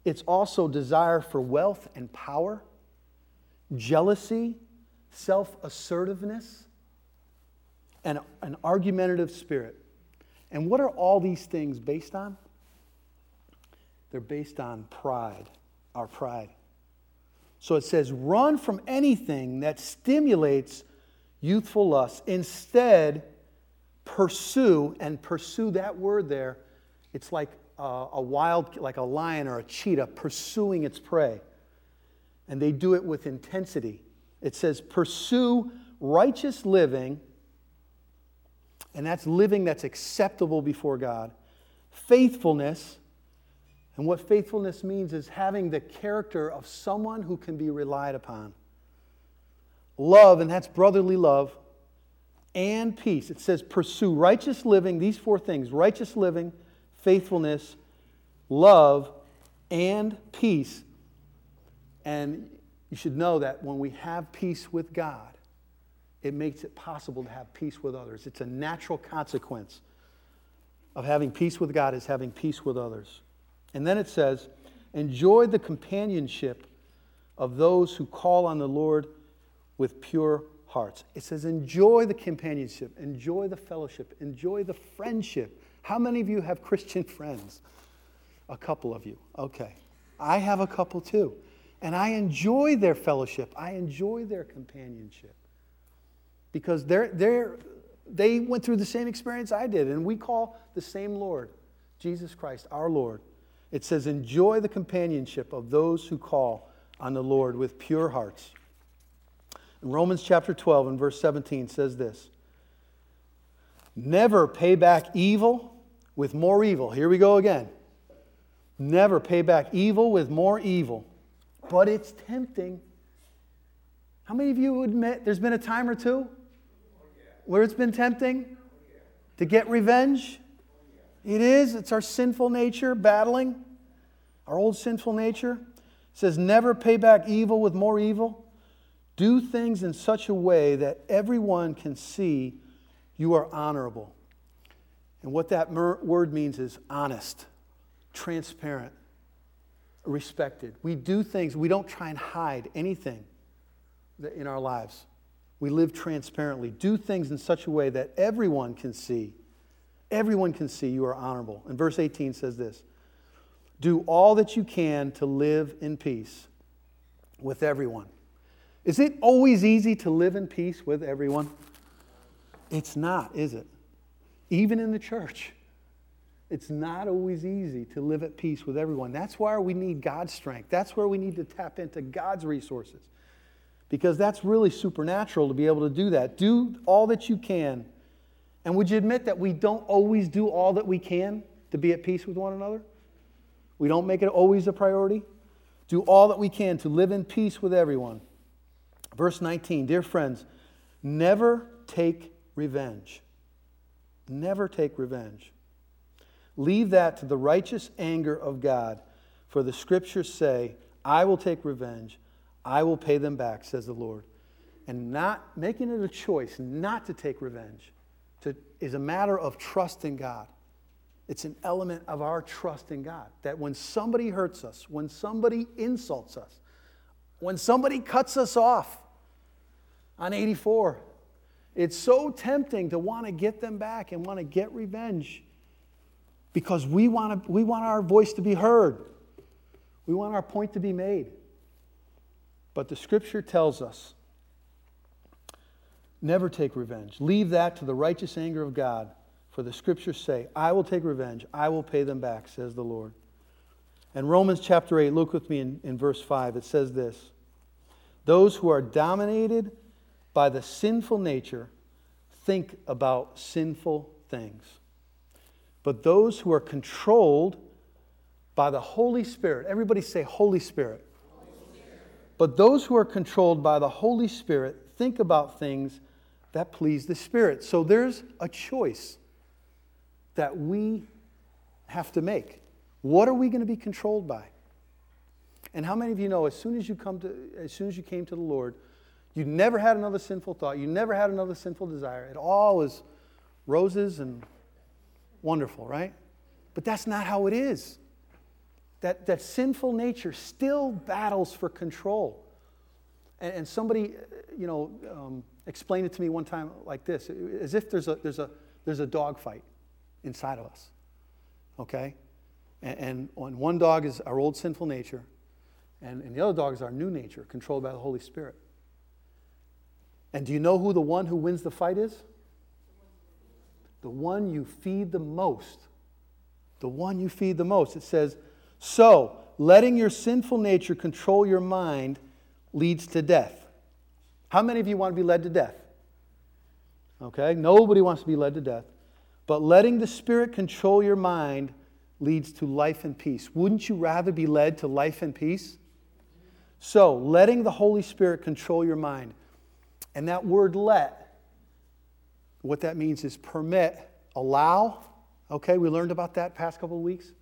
it's also desire for wealth and power, jealousy, self assertiveness, and an argumentative spirit. And what are all these things based on? They're based on pride, our pride. So it says, run from anything that stimulates youthful lust. Instead, pursue, and pursue that word there, it's like a, wild, like a lion or a cheetah pursuing its prey. And they do it with intensity. It says, pursue righteous living, and that's living that's acceptable before God, faithfulness, and what faithfulness means is having the character of someone who can be relied upon. Love, and that's brotherly love, and peace. It says, pursue righteous living, these four things righteous living, faithfulness, love, and peace. And you should know that when we have peace with God, it makes it possible to have peace with others. It's a natural consequence of having peace with God is having peace with others. And then it says, enjoy the companionship of those who call on the Lord with pure hearts. It says, enjoy the companionship, enjoy the fellowship, enjoy the friendship. How many of you have Christian friends? A couple of you. Okay. I have a couple too. And I enjoy their fellowship, I enjoy their companionship. Because they're, they're, they went through the same experience I did, and we call the same Lord, Jesus Christ, our Lord. It says, Enjoy the companionship of those who call on the Lord with pure hearts. In Romans chapter 12 and verse 17 says this Never pay back evil with more evil. Here we go again. Never pay back evil with more evil. But it's tempting. How many of you admit there's been a time or two where it's been tempting to get revenge? It is. It's our sinful nature battling, our old sinful nature. It says, never pay back evil with more evil. Do things in such a way that everyone can see you are honorable. And what that word means is honest, transparent, respected. We do things, we don't try and hide anything in our lives. We live transparently. Do things in such a way that everyone can see Everyone can see you are honorable. And verse 18 says this Do all that you can to live in peace with everyone. Is it always easy to live in peace with everyone? It's not, is it? Even in the church. It's not always easy to live at peace with everyone. That's why we need God's strength. That's where we need to tap into God's resources. Because that's really supernatural to be able to do that. Do all that you can and would you admit that we don't always do all that we can to be at peace with one another? We don't make it always a priority. Do all that we can to live in peace with everyone. Verse 19 Dear friends, never take revenge. Never take revenge. Leave that to the righteous anger of God, for the scriptures say, I will take revenge, I will pay them back, says the Lord. And not making it a choice not to take revenge is a matter of trust in God. It's an element of our trust in God that when somebody hurts us, when somebody insults us, when somebody cuts us off on 84, it's so tempting to want to get them back and want to get revenge because we want, to, we want our voice to be heard. We want our point to be made. But the scripture tells us Never take revenge. Leave that to the righteous anger of God. For the scriptures say, I will take revenge, I will pay them back, says the Lord. And Romans chapter 8, look with me in, in verse 5. It says this Those who are dominated by the sinful nature think about sinful things. But those who are controlled by the Holy Spirit, everybody say Holy Spirit. Holy Spirit. But those who are controlled by the Holy Spirit think about things that please the Spirit. So there's a choice that we have to make. What are we going to be controlled by? And how many of you know as soon as you come to as soon as you came to the Lord, you never had another sinful thought, you never had another sinful desire. It all was roses and wonderful, right? But that's not how it is. That, that sinful nature still battles for control. And, and somebody, you know, um, explained it to me one time like this as if there's a, there's a, there's a dog fight inside of us, okay? And, and one dog is our old sinful nature, and, and the other dog is our new nature, controlled by the Holy Spirit. And do you know who the one who wins the fight is? The one you feed the most. The one you feed the most. It says, So, letting your sinful nature control your mind leads to death. How many of you want to be led to death? Okay, nobody wants to be led to death. But letting the Spirit control your mind leads to life and peace. Wouldn't you rather be led to life and peace? So, letting the Holy Spirit control your mind. And that word let, what that means is permit, allow. Okay, we learned about that past couple of weeks.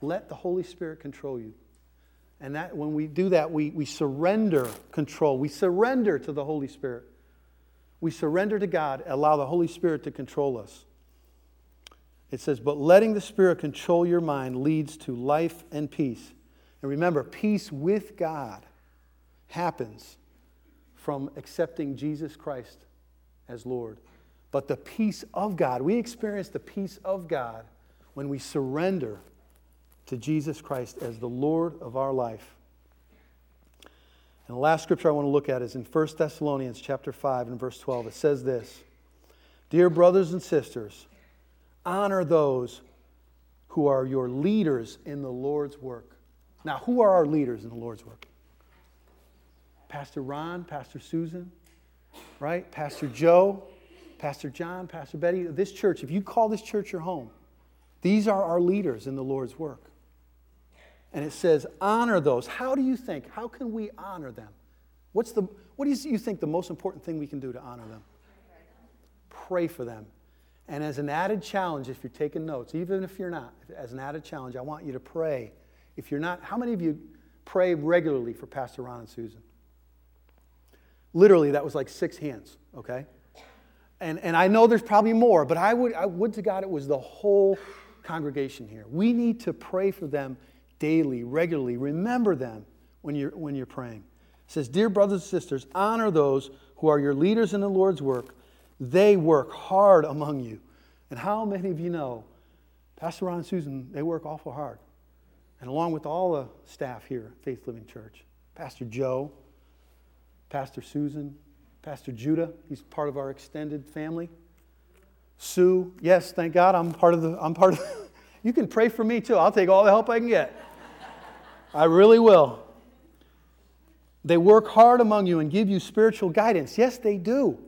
Let the Holy Spirit control you. And that when we do that, we, we surrender control. We surrender to the Holy Spirit. We surrender to God, allow the Holy Spirit to control us. It says, but letting the Spirit control your mind leads to life and peace. And remember, peace with God happens from accepting Jesus Christ as Lord. But the peace of God, we experience the peace of God when we surrender to Jesus Christ as the Lord of our life. And the last scripture I want to look at is in 1 Thessalonians chapter 5 and verse 12. It says this Dear brothers and sisters, honor those who are your leaders in the Lord's work. Now, who are our leaders in the Lord's work? Pastor Ron, Pastor Susan, right? Pastor Joe, Pastor John, Pastor Betty. This church, if you call this church your home, these are our leaders in the Lord's work. And it says, honor those. How do you think? How can we honor them? What's the, what do you think the most important thing we can do to honor them? Pray for them. And as an added challenge, if you're taking notes, even if you're not, as an added challenge, I want you to pray. If you're not, how many of you pray regularly for Pastor Ron and Susan? Literally, that was like six hands, okay? And, and I know there's probably more, but I would, I would to God it was the whole congregation here. We need to pray for them daily, regularly. Remember them when you're, when you're praying. It says, Dear brothers and sisters, honor those who are your leaders in the Lord's work. They work hard among you. And how many of you know Pastor Ron and Susan, they work awful hard. And along with all the staff here at Faith Living Church, Pastor Joe, Pastor Susan, Pastor Judah, he's part of our extended family. Sue, yes, thank God I'm part of the I'm part of the, You can pray for me too. I'll take all the help I can get. I really will. They work hard among you and give you spiritual guidance. Yes, they do.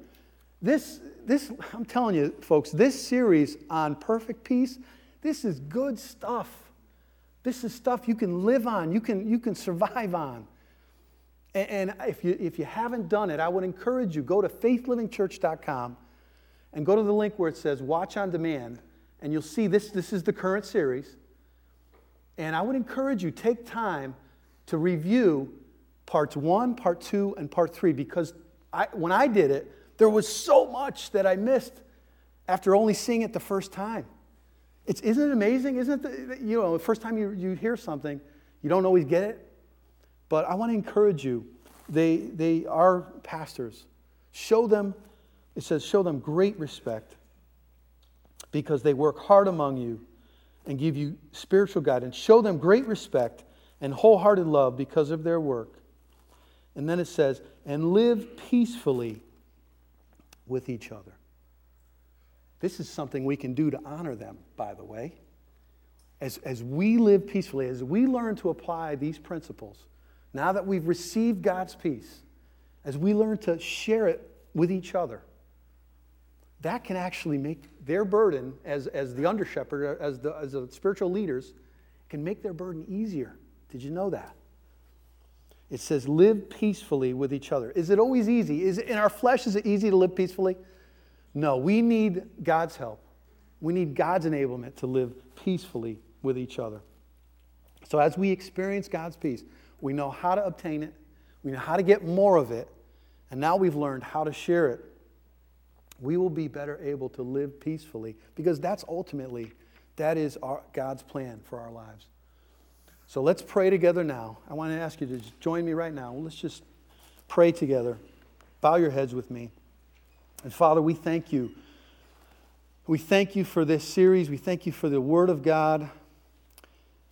This, this, I'm telling you, folks, this series on perfect peace, this is good stuff. This is stuff you can live on, you can, you can survive on. And, if, you, if you haven't done it, I would encourage you go to faithlivingchurch.com and go to the link where it says Watch on Demand, and you'll see this, this is the current series. And I would encourage you, take time to review parts one, part two, and part three, because I, when I did it, there was so much that I missed after only seeing it the first time. It's, isn't it amazing? Isn't it, the, you know, the first time you, you hear something, you don't always get it? But I want to encourage you. They, they are pastors. Show them, it says, show them great respect because they work hard among you and give you spiritual guidance. Show them great respect and wholehearted love because of their work. And then it says, and live peacefully with each other. This is something we can do to honor them, by the way. As, as we live peacefully, as we learn to apply these principles, now that we've received God's peace, as we learn to share it with each other, that can actually make their burden as, as the under shepherd, as the, as the spiritual leaders, can make their burden easier. Did you know that? It says, live peacefully with each other. Is it always easy? Is it, in our flesh, is it easy to live peacefully? No, we need God's help. We need God's enablement to live peacefully with each other. So as we experience God's peace, we know how to obtain it, we know how to get more of it, and now we've learned how to share it. We will be better able to live peacefully because that's ultimately that is our, God's plan for our lives. So let's pray together now. I want to ask you to join me right now. Let's just pray together. Bow your heads with me. And Father, we thank you. We thank you for this series. We thank you for the Word of God.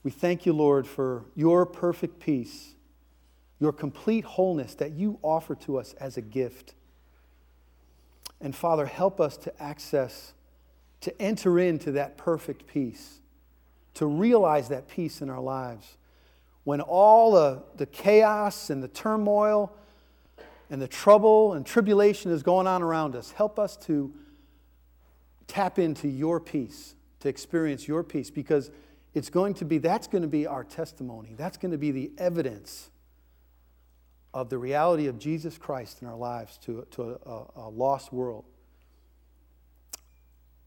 We thank you, Lord, for your perfect peace, your complete wholeness that you offer to us as a gift. And Father, help us to access, to enter into that perfect peace, to realize that peace in our lives. When all the, the chaos and the turmoil and the trouble and tribulation is going on around us, help us to tap into your peace, to experience your peace, because it's going to be, that's going to be our testimony. That's going to be the evidence of the reality of Jesus Christ in our lives to, to a, a lost world.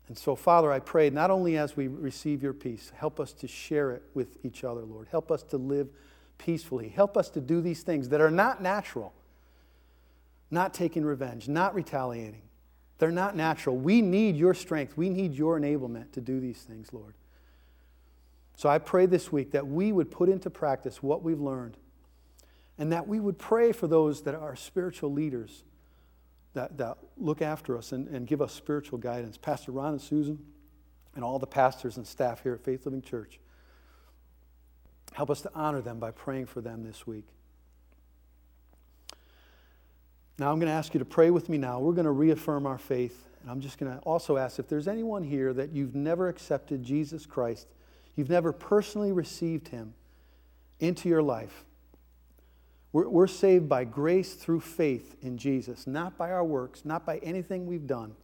And so, Father, I pray not only as we receive your peace, help us to share it with each other, Lord. Help us to live peacefully. Help us to do these things that are not natural, not taking revenge, not retaliating. They're not natural. We need your strength. We need your enablement to do these things, Lord. So I pray this week that we would put into practice what we've learned and that we would pray for those that are spiritual leaders that, that look after us and, and give us spiritual guidance. Pastor Ron and Susan, and all the pastors and staff here at Faith Living Church. Help us to honor them by praying for them this week. Now, I'm going to ask you to pray with me now. We're going to reaffirm our faith. And I'm just going to also ask if there's anyone here that you've never accepted Jesus Christ, you've never personally received him into your life. We're, we're saved by grace through faith in Jesus, not by our works, not by anything we've done.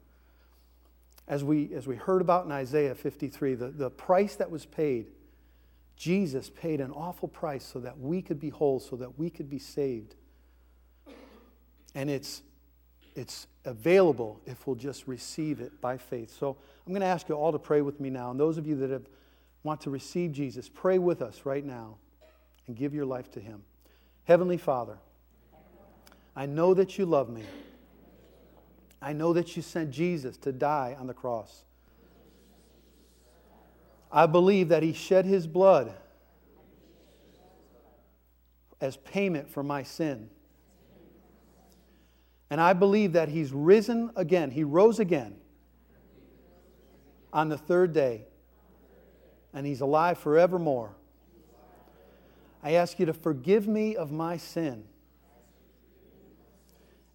As we, as we heard about in Isaiah 53, the, the price that was paid, Jesus paid an awful price so that we could be whole, so that we could be saved. And it's, it's available if we'll just receive it by faith. So I'm going to ask you all to pray with me now. And those of you that have, want to receive Jesus, pray with us right now and give your life to Him. Heavenly Father, I know that you love me. I know that you sent Jesus to die on the cross. I believe that he shed his blood as payment for my sin. And I believe that he's risen again. He rose again on the third day. And he's alive forevermore. I ask you to forgive me of my sin.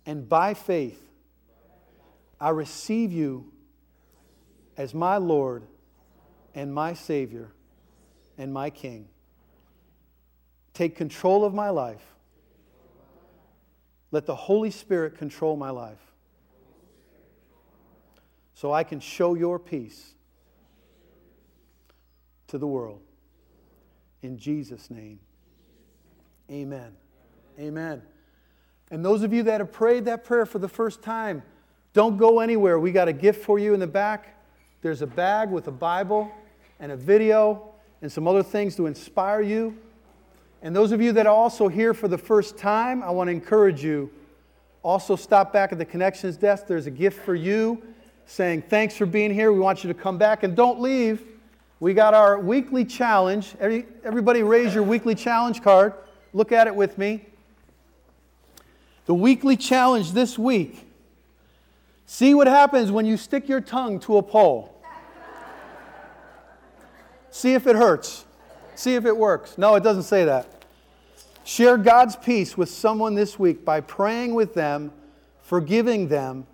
And by faith, I receive you as my Lord and my Savior and my King. Take control of my life. Let the Holy Spirit control my life so I can show your peace to the world. In Jesus' name. Amen. Amen. And those of you that have prayed that prayer for the first time, don't go anywhere. We got a gift for you in the back. There's a bag with a Bible and a video and some other things to inspire you. And those of you that are also here for the first time, I want to encourage you. Also, stop back at the connections desk. There's a gift for you saying, Thanks for being here. We want you to come back and don't leave. We got our weekly challenge. Every, everybody, raise your weekly challenge card. Look at it with me. The weekly challenge this week. See what happens when you stick your tongue to a pole. See if it hurts. See if it works. No, it doesn't say that. Share God's peace with someone this week by praying with them, forgiving them,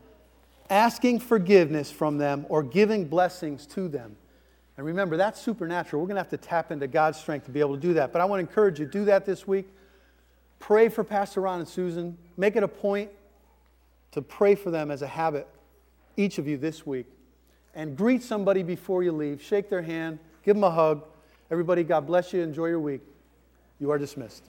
asking forgiveness from them, or giving blessings to them. And remember, that's supernatural. We're going to have to tap into God's strength to be able to do that. But I want to encourage you do that this week. Pray for Pastor Ron and Susan. Make it a point to pray for them as a habit, each of you this week. And greet somebody before you leave. Shake their hand. Give them a hug. Everybody, God bless you. Enjoy your week. You are dismissed.